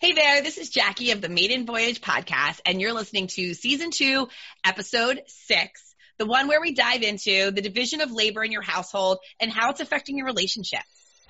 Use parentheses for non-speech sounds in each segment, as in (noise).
Hey there, this is Jackie of the Maiden Voyage podcast, and you're listening to season two, episode six, the one where we dive into the division of labor in your household and how it's affecting your relationship.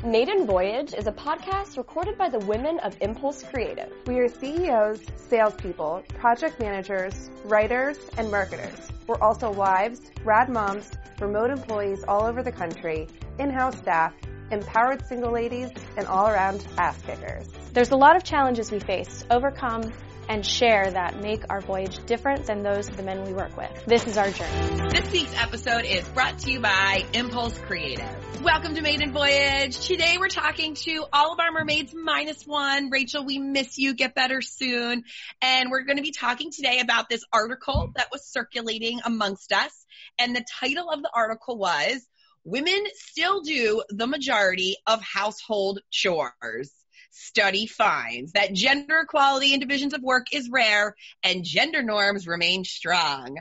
Maiden Voyage is a podcast recorded by the women of Impulse Creative. We are CEOs, salespeople, project managers, writers, and marketers. We're also wives, rad moms, remote employees all over the country, in-house staff, empowered single ladies, and all-around ass kickers. There's a lot of challenges we face, overcome, and share that make our voyage different than those of the men we work with. This is our journey. This week's episode is brought to you by Impulse Creative. Welcome to Maiden Voyage. Today we're talking to all of our mermaids minus one. Rachel, we miss you. Get better soon. And we're going to be talking today about this article that was circulating amongst us. And the title of the article was Women Still Do the Majority of Household Chores study finds that gender equality in divisions of work is rare and gender norms remain strong.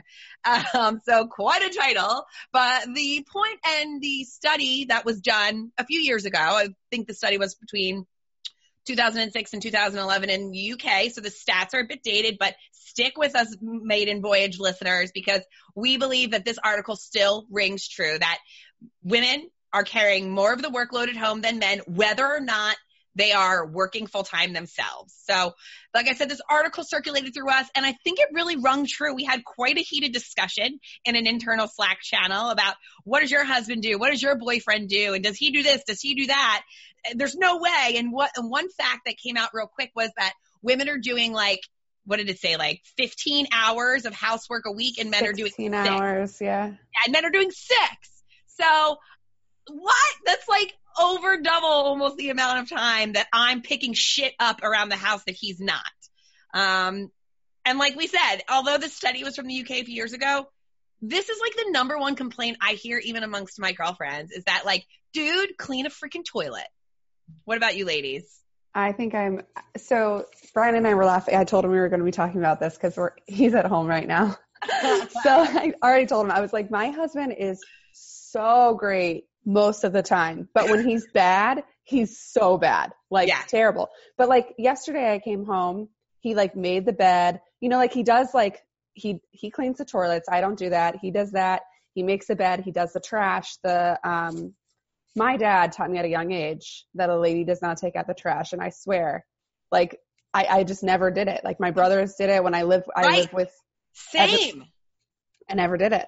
Um, so quite a title, but the point and the study that was done a few years ago, I think the study was between 2006 and 2011 in the UK. So the stats are a bit dated, but stick with us maiden voyage listeners because we believe that this article still rings true that women are carrying more of the workload at home than men, whether or not they are working full time themselves. So, like I said, this article circulated through us, and I think it really rung true. We had quite a heated discussion in an internal Slack channel about what does your husband do? What does your boyfriend do? And does he do this? Does he do that? There's no way. And what, and one fact that came out real quick was that women are doing like, what did it say? Like 15 hours of housework a week, and men are doing 16 hours, yeah. Yeah, and men are doing six. So, what? That's like over double almost the amount of time that I'm picking shit up around the house that he's not. Um, and like we said, although the study was from the UK a few years ago, this is like the number one complaint I hear even amongst my girlfriends is that like, dude, clean a freaking toilet. What about you ladies? I think I'm so Brian and I were laughing. I told him we were going to be talking about this because we're he's at home right now. (laughs) so I already told him I was like, my husband is so great most of the time. But when he's (laughs) bad, he's so bad. Like Yeah. terrible. But like yesterday I came home, he like made the bed. You know, like he does like he he cleans the toilets. I don't do that. He does that. He makes the bed, he does the trash. The um my dad taught me at a young age that a lady does not take out the trash and I swear like I, I just never did it. Like my brothers did it when I lived I Right. lived with Same. I never did it.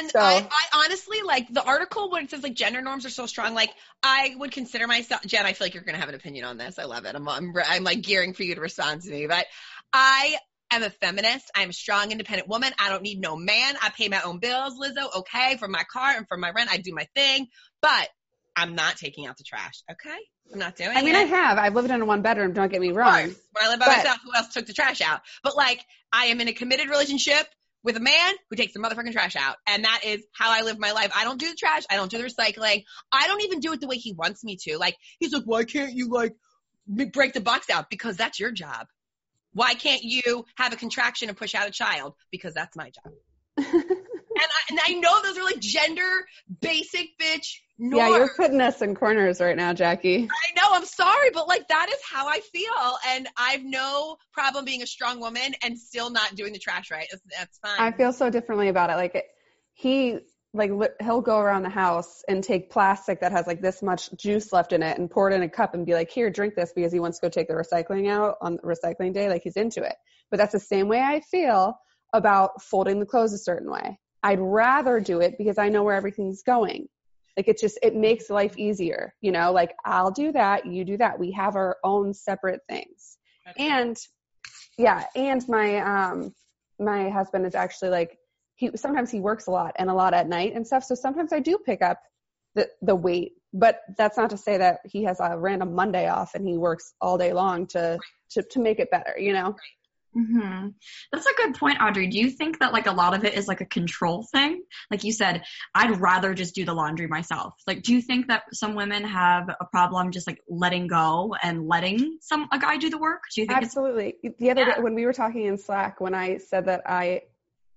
And So- I, I honestly like the article when it says like gender norms are so strong. Like I would consider myself, Jen. I feel like you're going to have an opinion on this. I love it. I'm, I'm, I'm like gearing for you to respond to me, but I am a feminist. I'm a strong, independent woman. I don't need no man. I pay my own bills, Lizzo. Okay, for my car and for my rent, I do my thing. But I'm not taking out the trash. Okay, I'm not doing I mean it. I have. I've lived in a one bedroom, don't get me wrong. When I live by But- myself, who else took the trash out? But like, I am in a committed relationship with a man who takes the motherfucking trash out. And that is how I live my life. I don't do the trash. I don't do the recycling. I don't even do it the way he wants me to. Like, he's like, why can't you like break the box out? Because that's your job. Why can't you have a contraction and push out a child? Because that's my job. (laughs) And I, and I know those are like gender basic bitch norms. Yeah, you're putting us in corners right now, Jackie. I know, I'm sorry, but like that is how I feel. And I've no problem being a strong woman and still not doing the trash right. That's, that's fine. I feel so differently about it. Like it, he like he'll go around the house and take plastic that has like this much juice left in it and pour it in a cup and be like, "Here, drink this," because he wants to go take the recycling out on recycling day. Like he's into it. But that's the same way I feel about folding the clothes a certain way. I'd rather do it because I know where everything's going. Like it just it makes life easier, you know. Like I'll do that, you do that. We have our own separate things. Okay. And yeah, and my um my husband is actually like he sometimes he works a lot and a lot at night and stuff. So sometimes I do pick up the the weight, but that's not to say that he has a random Monday off and he works all day long to to to make it better, you know. Hmm That's a good point, Audrey. Do you think that like a lot of it is like a control thing? Like you said, I'd rather just do the laundry myself. Like, do you think that some women have a problem just like letting go and letting some a guy do the work? Do you think Absolutely. The other Yeah. day when we were talking in Slack, when I said that I,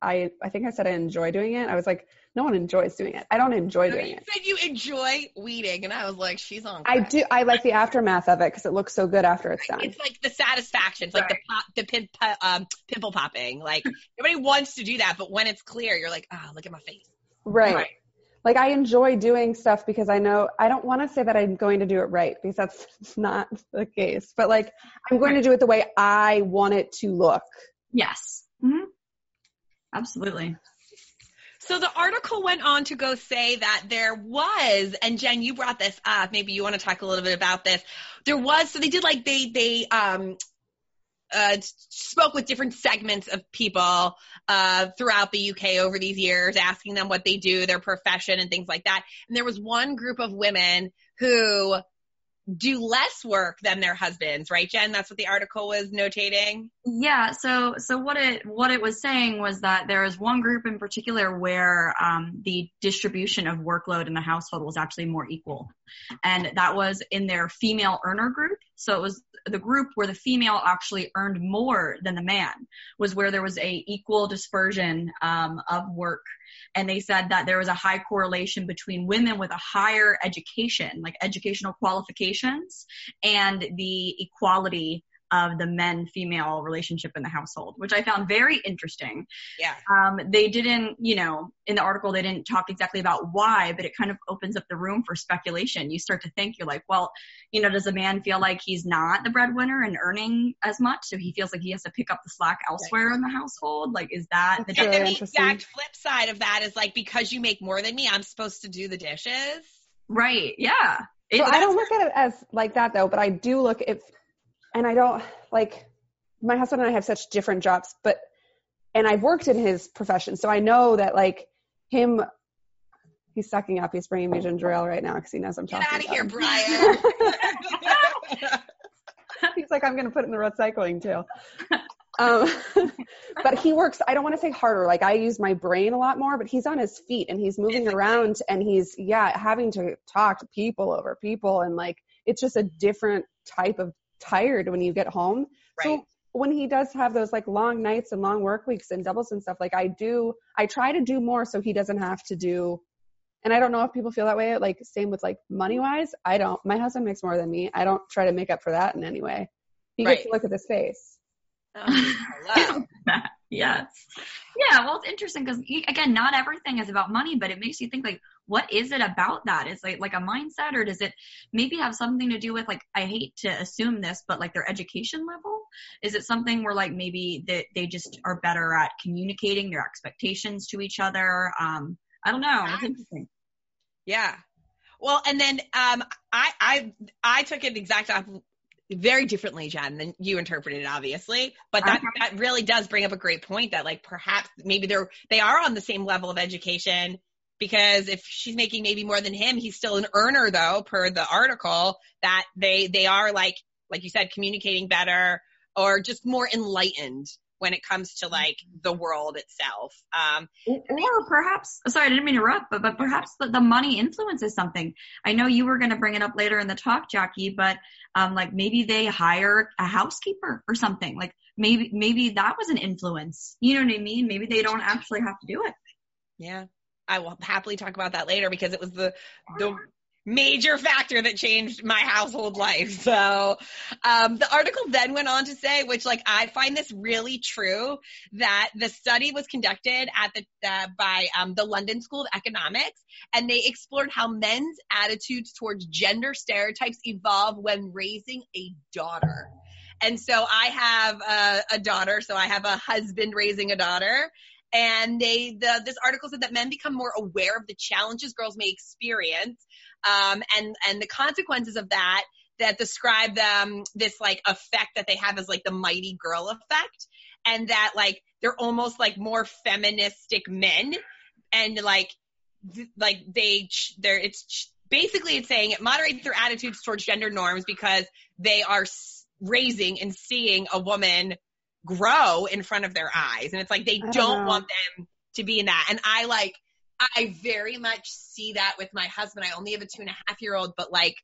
I, I think I said I enjoy doing it. I was like, no one enjoys doing it. I don't enjoy So doing you it. said you enjoy weeding, and I was like, she's on. I do. I like the aftermath of it because it looks so good after it's done. It's like the satisfaction impressions, like the pop, the pin, um, pimple popping. Like (laughs) nobody wants to do that, but when it's clear, you're like, oh, look at my face. Right. right. Like I enjoy doing stuff because I know I don't want to say that I'm going to do it right because that's (laughs) not the case. But like I'm going right. to do it the way I want it to look. Yes. Mm-hmm. Absolutely. So the article went on to go say that there was, and Jen, you brought this up. Maybe you want to talk a little bit about this. There was, so they did like they they um uh, spoke with different segments of people uh, throughout the UK over these years, asking them what they do, their profession, and things like that. And there was one group of women who do less work than their husbands, right, Jen? That's what the article was notating. Yeah. So, so what it what it was saying was that there is one group in particular where um, the distribution of workload in the household was actually more equal, and that was in their female earner group. So it was the group where the female actually earned more than the man was where there was a equal dispersion um, of work and they said that there was a high correlation between women with a higher education, like educational qualifications, and the equality of the men female relationship in the household, which I found very interesting. Yeah. Um, they didn't, you know, in the article, they didn't talk exactly about why, but it kind of opens up the room for speculation. You start to think, you're like, well, you know, does a man feel like he's not the breadwinner and earning as much? So he feels like he has to pick up the slack elsewhere right. in the household? Like, is that the, and the exact flip side of that is like, because you make more than me, I'm supposed to do the dishes? Right. Yeah. It, so I don't look at it as like that though, but I do look if and I don't like my husband and I have such different jobs, but and I've worked in his profession, so I know that like him, he's sucking up. He's bringing me ginger ale right now because he knows I'm Get talking. Get out of here, Brian. (laughs) he's like, I'm going to put it in the recycling too. Um, (laughs) but he works. I don't want to say harder. Like I use my brain a lot more, but he's on his feet and he's moving around and he's yeah having to talk to people over people and like it's just a different type of tired when you get home. Right. So when he does have those like long nights and long work weeks and doubles and stuff, like I do, I try to do more so he doesn't have to do. And I don't know if people feel that way. Like same with like money wise. I don't. My husband makes more than me. I don't try to make up for that in any way. He right. gets to look at his face. (laughs) Oh, yes. Yeah. Well, it's interesting because again, not everything is about money, but it makes you think like, what is it about that? Is it like a mindset or does it maybe have something to do with like, I hate to assume this, but like their education level? Is it something where like maybe they, they just are better at communicating their expectations to each other? Um, I don't know. It's interesting. Yeah. Well, and then um, I I I took it exact very differently, Jen, than you interpreted it, obviously. But that, uh-huh. that really does bring up a great point that like perhaps maybe they're they are on the same level of education because if she's making maybe more than him, he's still an earner though, per the article, that they they are like like you said, communicating better or just more enlightened when it comes to like the world itself. Um, or perhaps, sorry, I didn't mean to interrupt, but, but perhaps the, the money influences something. I know you were going to bring it up later in the talk, Jackie, but um, like maybe they hire a housekeeper or something. Like maybe, maybe that was an influence. You know what I mean? Maybe they don't actually have to do it. Yeah. I will happily talk about that later because it was the the major factor that changed my household life. So, um, the article then went on to say, which like I find this really true, that the study was conducted at the uh, by um, the London School of Economics, and they explored how men's attitudes towards gender stereotypes evolve when raising a daughter. And so I have a, a daughter, so I have a husband raising a daughter, and they the, this article said that men become more aware of the challenges girls may experience um, and and the consequences of that that describe them this like effect that they have as like the mighty girl effect and that like they're almost like more feministic men and like th- like they ch- they're it's basically it's saying it moderates their attitudes towards gender norms because they are raising and seeing a woman grow in front of their eyes. And it's like they don't, don't want them to be in that. And I like, I very much see that with my husband. I only have a two and a half year old, but like,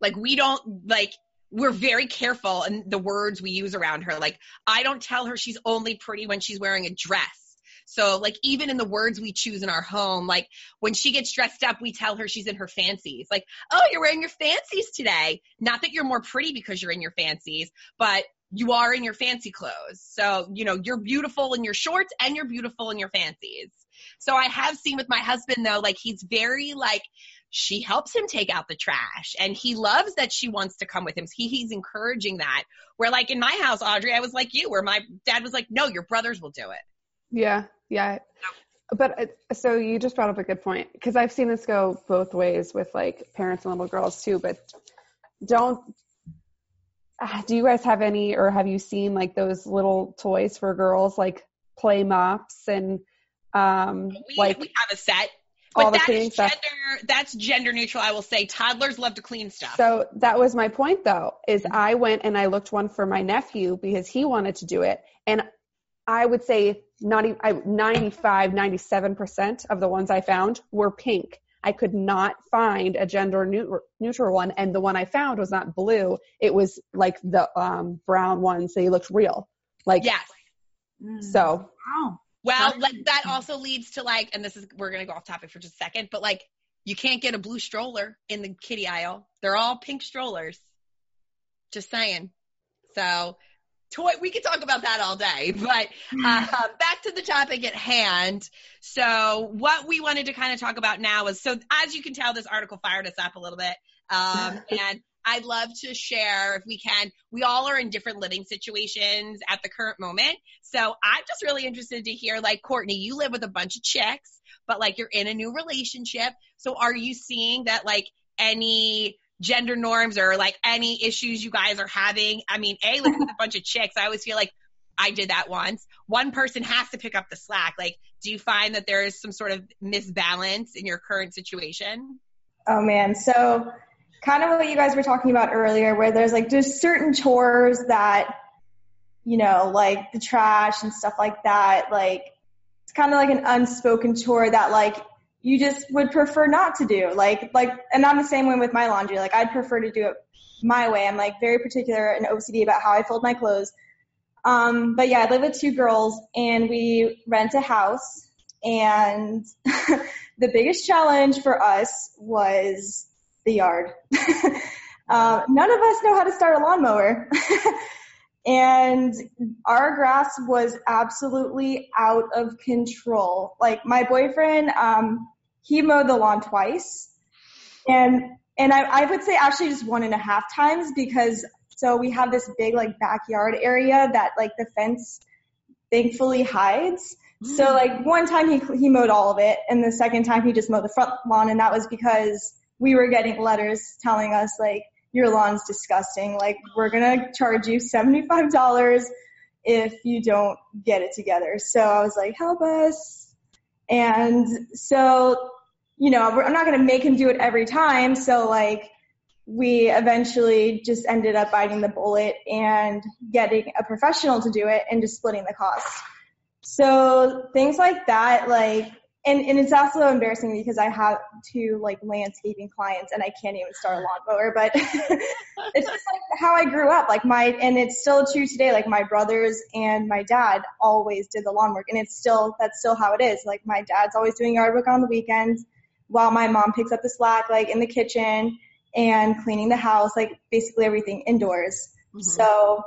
like we don't like, we're very careful in the words we use around her. Like, I don't tell her she's only pretty when she's wearing a dress. So like even in the words we choose in our home, like when she gets dressed up, we tell her she's in her fancies. Like, oh, you're wearing your fancies today. Not that you're more pretty because you're in your fancies, but you are in your fancy clothes. So, you know, you're beautiful in your shorts and you're beautiful in your fancies. So I have seen with my husband though, like he's very like, she helps him take out the trash and he loves that she wants to come with him. He, he's encouraging that. Where like in my house, Audrey, I was like you, where my dad was like, no, your brothers will do it. Yeah. Yeah. But uh, so you just brought up a good point because I've seen this go both ways with like parents and little girls too. But don't uh, do you guys have any or have you seen like those little toys for girls like play mops and um We, like we have a set. all But the that cleaning stuff? gender that's gender neutral, I will say. Toddlers love to clean stuff. So that was my point though, is I went and I looked one for my nephew because he wanted to do it. And I would say not even, I, 95, 97% of the ones I found were pink. I could not find a gender neutral, neutral one. And the one I found was not blue. It was like the um, brown ones. They looked real. Like, yes. so Wow. Well, like that also leads to like, and this is we're gonna go off topic for just a second, but like you can't get a blue stroller in the kitty aisle. They're all pink strollers. Just saying. So, toy. We could talk about that all day, (laughs) but uh, back to the topic at hand. So, what we wanted to kind of talk about now is so as you can tell, this article fired us up a little bit, um, (laughs) and I'd love to share if we can. We all are in different living situations at the current moment. So I'm just really interested to hear, like, Courtney, you live with a bunch of chicks, but like you're in a new relationship. So are you seeing that, like, any gender norms or like any issues you guys are having? I mean, A, living with a bunch of chicks, I always feel like I did that once. One person has to pick up the slack. Like, do you find that there is some sort of misbalance in your current situation? Oh man, so kind of what you guys were talking about earlier, where there's like just certain chores that, you know, like the trash and stuff like that, like it's kind of like an unspoken chore that like you just would prefer not to do. Like, like, and I'm the same way with my laundry. Like, I'd prefer to do it my way. I'm like very particular and OCD about how I fold my clothes. Um, but yeah, I live with two girls and we rent a house and (laughs) the biggest challenge for us was the yard. um, (laughs) none of us know how to start a lawnmower. (laughs) and our grass was absolutely out of control. Like my boyfriend, um, he mowed the lawn twice. And and I, I would say actually just one and a half times because so we have this big like backyard area that like the fence thankfully hides. So like one time he he mowed all of it, and the second time he just mowed the front lawn, and that was because we were getting letters telling us like your lawn's disgusting. Like we're gonna charge you seventy five dollars if you don't get it together. So I was like, help us. And so you know I'm not gonna make him do it every time. So like we eventually just ended up biting the bullet and getting a professional to do it and just splitting the cost. So things like that, like, and, and it's also embarrassing because I have two like landscaping clients and I can't even start a lawnmower, but (laughs) it's just like how I grew up. Like my, and it's still true today. Like my brothers and my dad always did the lawn work and it's still, that's still how it is. Like my dad's always doing yard work on the weekends while my mom picks up the slack, like in the kitchen and cleaning the house, like basically everything indoors. Mm-hmm. So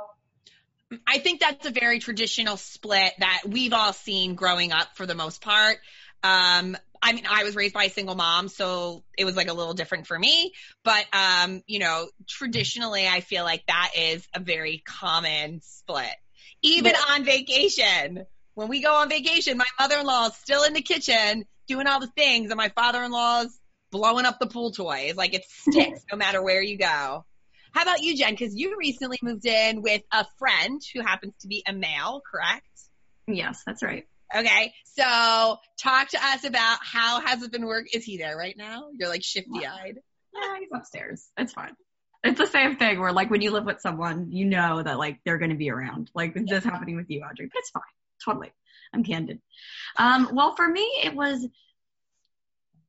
I think that's a very traditional split that we've all seen growing up for the most part. Um, I mean, I was raised by a single mom, so it was like a little different for me. But, um, you know, traditionally, I feel like that is a very common split. Even on vacation. When we go on vacation, my mother-in-law is still in the kitchen doing all the things, and my father-in-law's blowing up the pool toys. Like it sticks no matter where you go. How about you, Jen? Because you recently moved in with a friend who happens to be a male, correct? Yes, that's right. Okay, so talk to us about how has it been work? Is he there right now? You're like shifty eyed. Yeah, he's upstairs. It's fine. It's the same thing where like when you live with someone, you know that like they're going to be around. Like this is happening with you, Audrey. It's fine. Totally. I'm candid. Um, well, for me, it was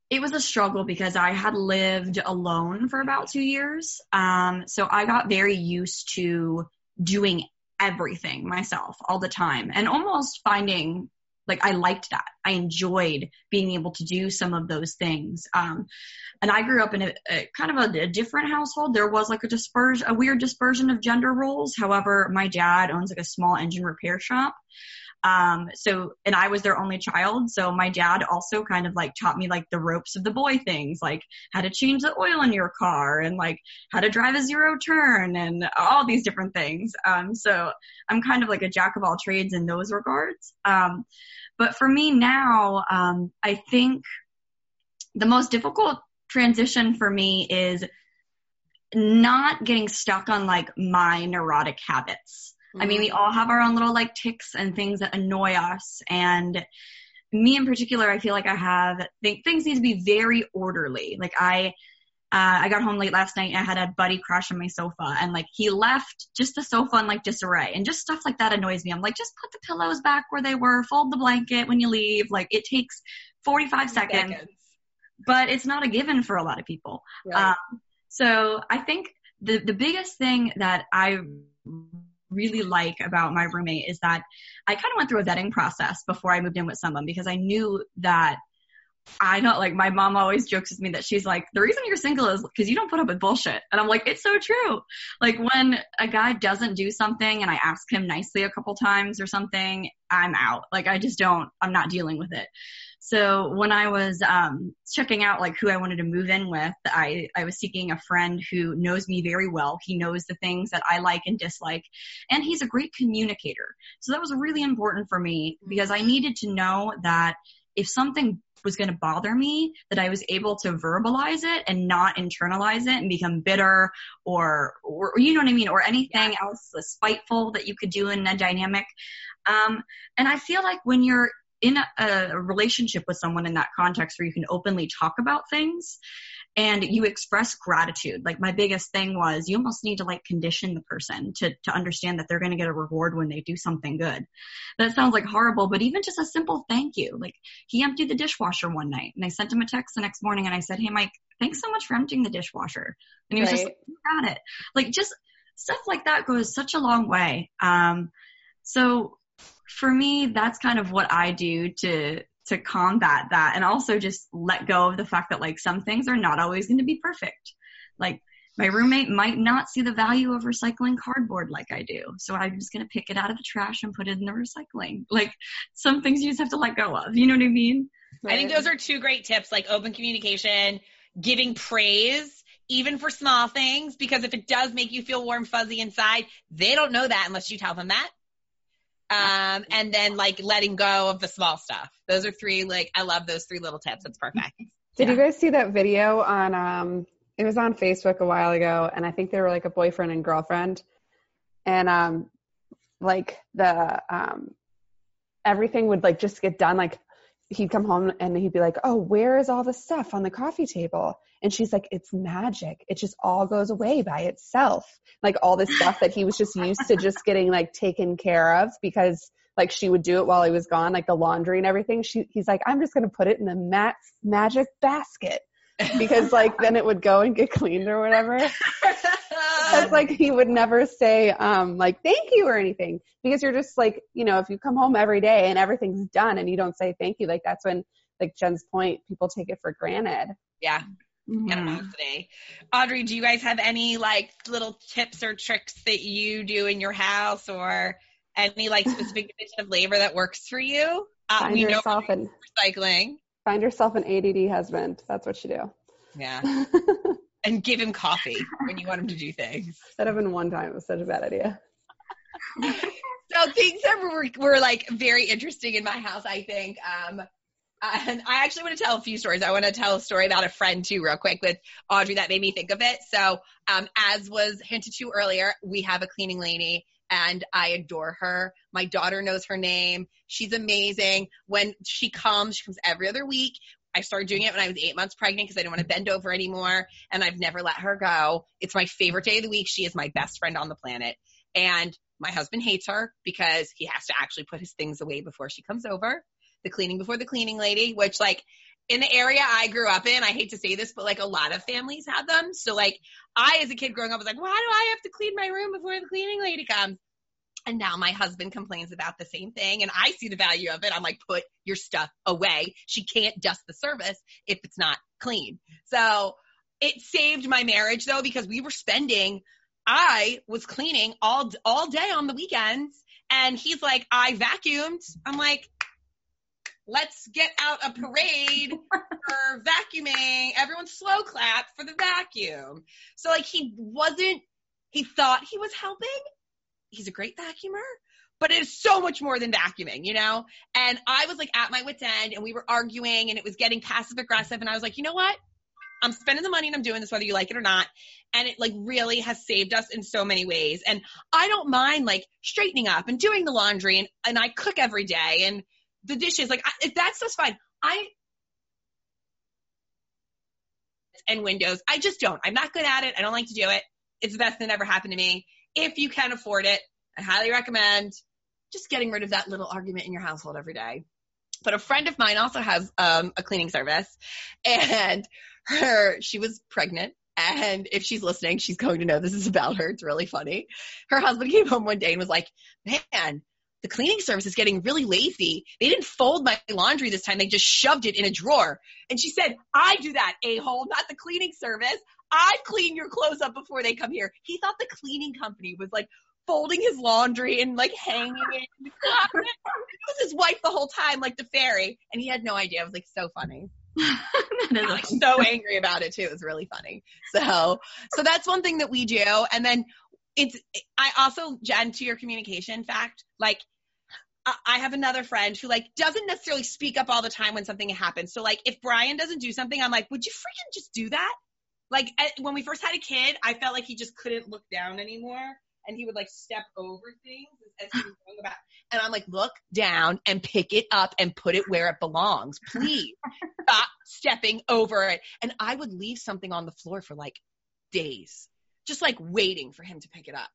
it was a struggle because I had lived alone for about two years. Um, so I got very used to doing everything myself all the time and almost finding like I liked that. I enjoyed being able to do some of those things. Um, and I grew up in a, a kind of a, a, different household. There was like a dispersion, a weird dispersion of gender roles. However, my dad owns like a small engine repair shop. Um, so, and I was their only child. So my dad also kind of like taught me like the ropes of the boy things, like how to change the oil in your car and like how to drive a zero turn and all these different things. Um, so I'm kind of like a jack of all trades in those regards. Um, but for me now, um, I think the most difficult transition for me is not getting stuck on like my neurotic habits. Mm-hmm. I mean, we mm. all have our own little like ticks and things that annoy us. And me in particular, I feel like I have th- things need to be very orderly. Like I, uh, I got home late last night and I had a buddy crash on my sofa and like he left just the sofa in like disarray and just stuff like that annoys me. I'm like, just put the pillows back where they were, fold the blanket when you leave. Like it takes 45 seconds, seconds. but it's not a given for a lot of people. Right. Um, so I think the, the biggest thing that I really like about my roommate is that I kind of went through a vetting process before I moved in with someone because I knew that I know, like, my mom always jokes with me that she's like, the reason you're single is because you don't put up with bullshit. And I'm like, it's so true. Like, when a guy doesn't do something and I ask him nicely a couple times or something, I'm out. Like, I just don't, I'm not dealing with it. So when I was um, checking out like who I wanted to move in with, I, I was seeking a friend who knows me very well. He knows the things that I like and dislike, and he's a great communicator. So that was really important for me because I needed to know that if something was going to bother me that I was able to verbalize it and not internalize it and become bitter or, or you know what I mean, or anything else spiteful that you could do in a dynamic. Um, and I feel like when you're in a, a relationship with someone in that context where you can openly talk about things, and you express gratitude. Like my biggest thing was you almost need to like condition the person to, to understand that they're going to get a reward when they do something good. That sounds like horrible, but even just a simple thank you. Like he emptied the dishwasher one night and I sent him a text the next morning and I said, Hey, Mike, thanks so much for emptying the dishwasher. And he was right. just like, you got it. Like just stuff like that goes such a long way. Um, so for me, that's kind of what I do to to combat that and also just let go of the fact that like some things are not always going to be perfect. Like my roommate might not see the value of recycling cardboard like I do. So I'm just going to pick it out of the trash and put it in the recycling. Like some things you just have to let go of. You know what I mean? I think those are two great tips, like open communication, giving praise, even for small things, because if it does make you feel warm, fuzzy inside, they don't know that unless you tell them that um, and then like letting go of the small stuff. Those are three, like, I love those three little tips. It's perfect. Did yeah. you guys see that video on, um, it was on Facebook a while ago, and I think they were like a boyfriend and girlfriend. And, um, like the, um, everything would like just get done. Like he'd come home and he'd be like, Oh, where is all the stuff on the coffee table? And she's like, It's magic. It just all goes away by itself. Like all this stuff that he was just used to just getting like taken care of because like she would do it while he was gone, like the laundry and everything. She, he's like, I'm just going to put it in the mat- magic basket because (laughs) like then it would go and get cleaned or whatever. That's like he would never say um like thank you or anything because you're just like you know if you come home every day and everything's done and you don't say thank you like that's when like Jen's point people take it for granted. Yeah. Mm-hmm. Audrey, do you guys have any like little tips or tricks that you do in your house or any like specific division of labor that works for you? Uh, Find yourself an recycling. Find yourself an ADD husband. That's what you do. Yeah. (laughs) and give him coffee when you want him to do things. That happened one time. It was such a bad idea. (laughs) so things that were, were like very interesting in my house, I think. Um, and I actually want to tell a few stories. I want to tell a story about a friend too, real quick, with Audrey that made me think of it. So, um, as was hinted to earlier, we have a cleaning lady and I adore her. My daughter knows her name. She's amazing. When she comes, she comes every other week. I started doing it when I was eight months pregnant because I didn't want to bend over anymore. And I've never let her go. It's my favorite day of the week. She is my best friend on the planet. And my husband hates her because he has to actually put his things away before she comes over. The cleaning before the cleaning lady, which like in the area I grew up in, I hate to say this, but like a lot of families had them. So like I, as a kid growing up, was like, why do I have to clean my room before the cleaning lady comes? And now my husband complains about the same thing and I see the value of it. I'm like, put your stuff away. She can't dust the service if it's not clean. So it saved my marriage though because we were spending I was cleaning all all day on the weekends and he's like I vacuumed. I'm like let's get out a parade for vacuuming. Everyone slow clap for the vacuum. So like he wasn't he thought he was helping. He's a great vacuumer, but it is so much more than vacuuming, you know? And I was like at my wit's end and we were arguing and it was getting passive aggressive and I was like, you know what? I'm spending the money and I'm doing this whether you like it or not. And it like really has saved us in so many ways. And I don't mind like straightening up and doing the laundry and, and I cook every day and the dishes. Like I, just fine. I and windows. I just don't. I'm not good at it. I don't like to do it. It's the best that ever happened to me. If you can afford it, I highly recommend just getting rid of that little argument in your household every day. But a friend of mine also has um, a cleaning service, and her she was pregnant and if she's listening she's going to know this is about her it's really funny her husband came home one day and was like man the cleaning service is getting really lazy. They didn't fold my laundry this time. They just shoved it in a drawer. And she said i do that a-hole not the cleaning service. I clean your clothes up before they come here. He thought the cleaning company was like folding his laundry and like hanging it. (laughs) In it was his wife the whole time like the fairy. And he had no idea. It was like so funny. (laughs) And I was like so angry about it too. It was really funny. So, so that's one thing that we do. And then it's, I also, Jen, to your communication fact, like, I have another friend who like doesn't necessarily speak up all the time when something happens. So like if Brian doesn't do something, I'm like, would you freaking just do that? Like when we first had a kid, I felt like he just couldn't look down anymore and he would like step over things as he was going about. And I'm like, look down and pick it up and put it where it belongs. Please stop stepping over it. And I would leave something on the floor for like days, just like waiting for him to pick it up.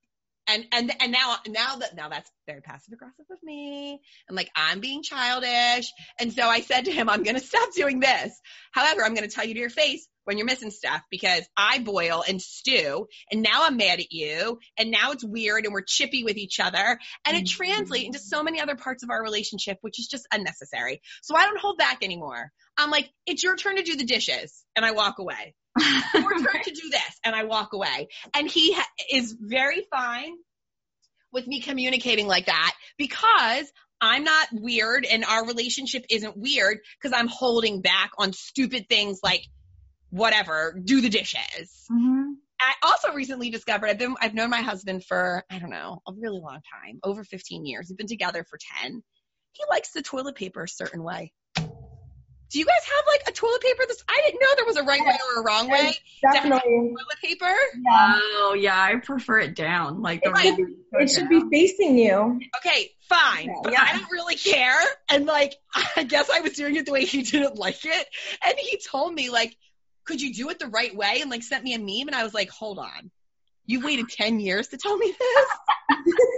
And and and now now that now that's very passive aggressive of me and like I'm being childish and so I said to him I'm to stop doing this. However, I'm to tell you to your face when you're missing stuff because I boil and stew and now I'm mad at you and now it's weird and we're chippy with each other and it translates into so many other parts of our relationship which is just unnecessary. So I don't hold back anymore. I'm like, it's your turn to do the dishes and I walk away. Your turn to (laughs) do this and I walk away. And he ha- is very fine with me communicating like that because I'm not weird and our relationship isn't weird because I'm holding back on stupid things like whatever, do the dishes. Mm-hmm. I also recently discovered I've been I've known my husband for I don't know a really long time, over 15 years. We've been together for 10. He likes the toilet paper a certain way. Do you guys have like a toilet paper? This I didn't know there right way or a wrong way. Definitely. Toilet paper. Yeah. Oh yeah, I prefer it down. Like the It should, be, it should be facing you. Okay, fine, but Yeah. I don't really care. And like, (laughs) I guess I was doing it the way he didn't like it. And he told me like, could you do it the right way? And like sent me a meme. And I was like, hold on, you waited 10 years to tell me this? (laughs)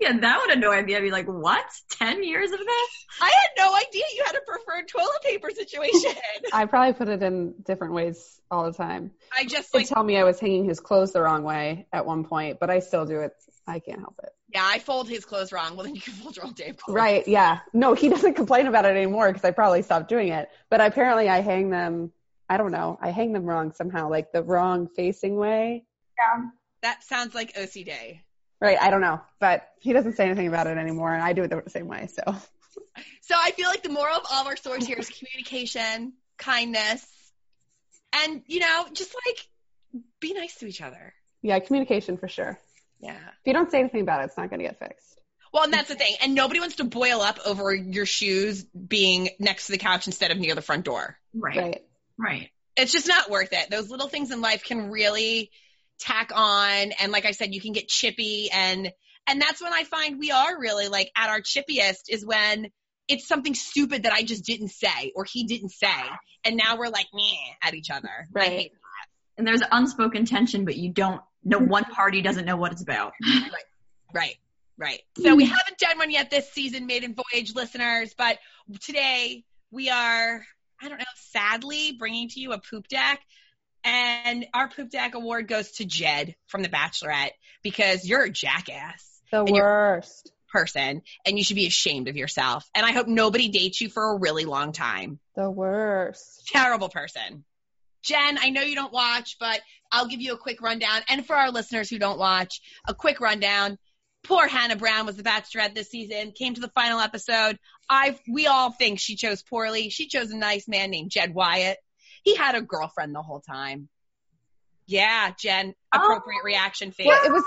yeah, that would annoy me. I'd be like, what? Ten years of this? I had no idea you had a preferred toilet paper situation. (laughs) I probably put it in different ways all the time. I just like, tell me I was hanging his clothes the wrong way at one point, but I still do it. I can't help it. yeah, I fold his clothes wrong. Well, then you can fold your own damn clothes. Right? Yeah. No, he doesn't complain about it anymore because I probably stopped doing it. But apparently, I hang them. I don't know. I hang them wrong somehow, like the wrong facing way. Yeah. That sounds like OCD. Right. I don't know, but he doesn't say anything about it anymore, and I do it the same way. So So I feel like the moral of all of our stories here is communication, kindness, and you know, just like be nice to each other. yeah, communication for sure. Yeah. If you don't say anything about it, it's not going to get fixed. Well, and that's the thing. And nobody wants to boil up over your shoes being next to the couch instead of near the front door. Right. Right. Right. It's just not worth it. Those little things in life can really tack on. And like I said, you can get chippy and, and that's when I find we are really like at our chippiest is when it's something stupid that I just didn't say or he didn't say. And now we're like, meh at each other. I Right. And there's unspoken tension, but you don't. No mm-hmm. one party doesn't know what it's about. right. Right, right. So we haven't done one yet this season, Maiden Voyage listeners, but today we are, I don't know, sadly bringing to you a poop deck. And our poop deck award goes to Jed from The Bachelorette because you're a jackass. The worst. person and you should be ashamed of yourself. And I hope nobody dates you for a really long time. The worst. Terrible person. Jen, I know you don't watch, but I'll give you a quick rundown. And for our listeners who don't watch, a quick rundown. Poor Hannah Brown was the bachelorette this season, came to the final episode. I, we all think she chose poorly. She chose a nice man named Jed Wyatt. He had a girlfriend the whole time. Yeah, Jen, appropriate reaction face. Well, it was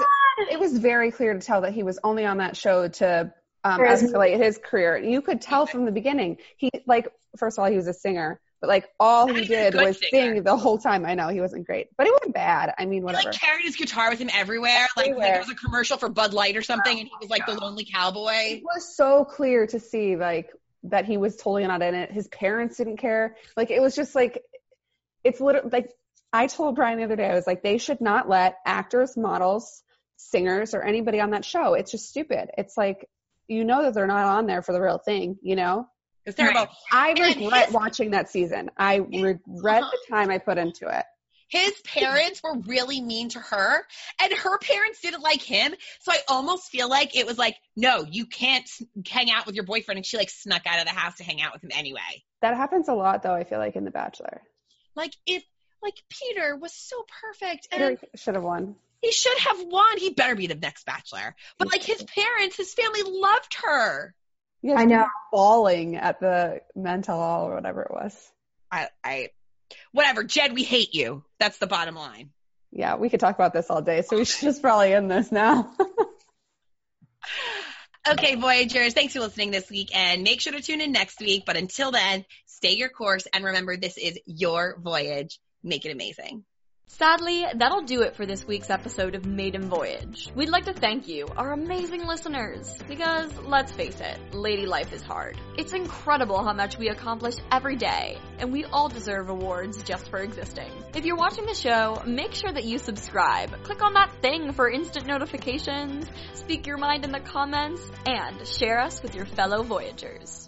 it was very clear to tell that he was only on that show to um, escalate his career. You could tell from the beginning. He like first of all he was a singer, but like all he did was singer. sing the whole time. I know he wasn't great, but it wasn't bad. I mean, He whatever. like carried his guitar with him everywhere. Like, like Everywhere. there was a commercial for Bud Light or something, and he was like the lonely cowboy. it was so clear to see like that he was totally not in it. His parents didn't care. Like it was just like it's literally like I told Brian the other day. I was like, they should not let actors, models, singers, or anybody on that show. It's just stupid. It's like you know that they're not on there for the real thing. You know. It's terrible. I And regret his- watching that season. I regret the time I put into it. His parents were really mean to her, and her parents didn't like him. So I almost feel like it was like, no, you can't hang out with your boyfriend. And she like snuck out of the house to hang out with him anyway. That happens a lot, though. I feel like in The Bachelor, Like if like Peter was so perfect and Peter should have won. he should have won. He better be the next bachelor. But like his parents, his family loved her. You guys I know. were bawling at the Men Tell All or whatever it was. I, I, whatever, Jed, we hate you. That's the bottom line. Yeah, we could talk about this all day, so we should just probably end this now. (laughs) Okay, Voyagers, thanks for listening this week and make sure to tune in next week. But until then, stay your course and remember this is your voyage. Make it amazing. Sadly, that'll do it for this week's episode of Maiden Voyage. We'd like to thank you, our amazing listeners, because let's face it, lady life is hard. It's incredible how much we accomplish every day, and we all deserve awards just for existing. If you're watching the show, make sure that you subscribe. Click on that thing for instant notifications, speak your mind in the comments, and share us with your fellow Voyagers.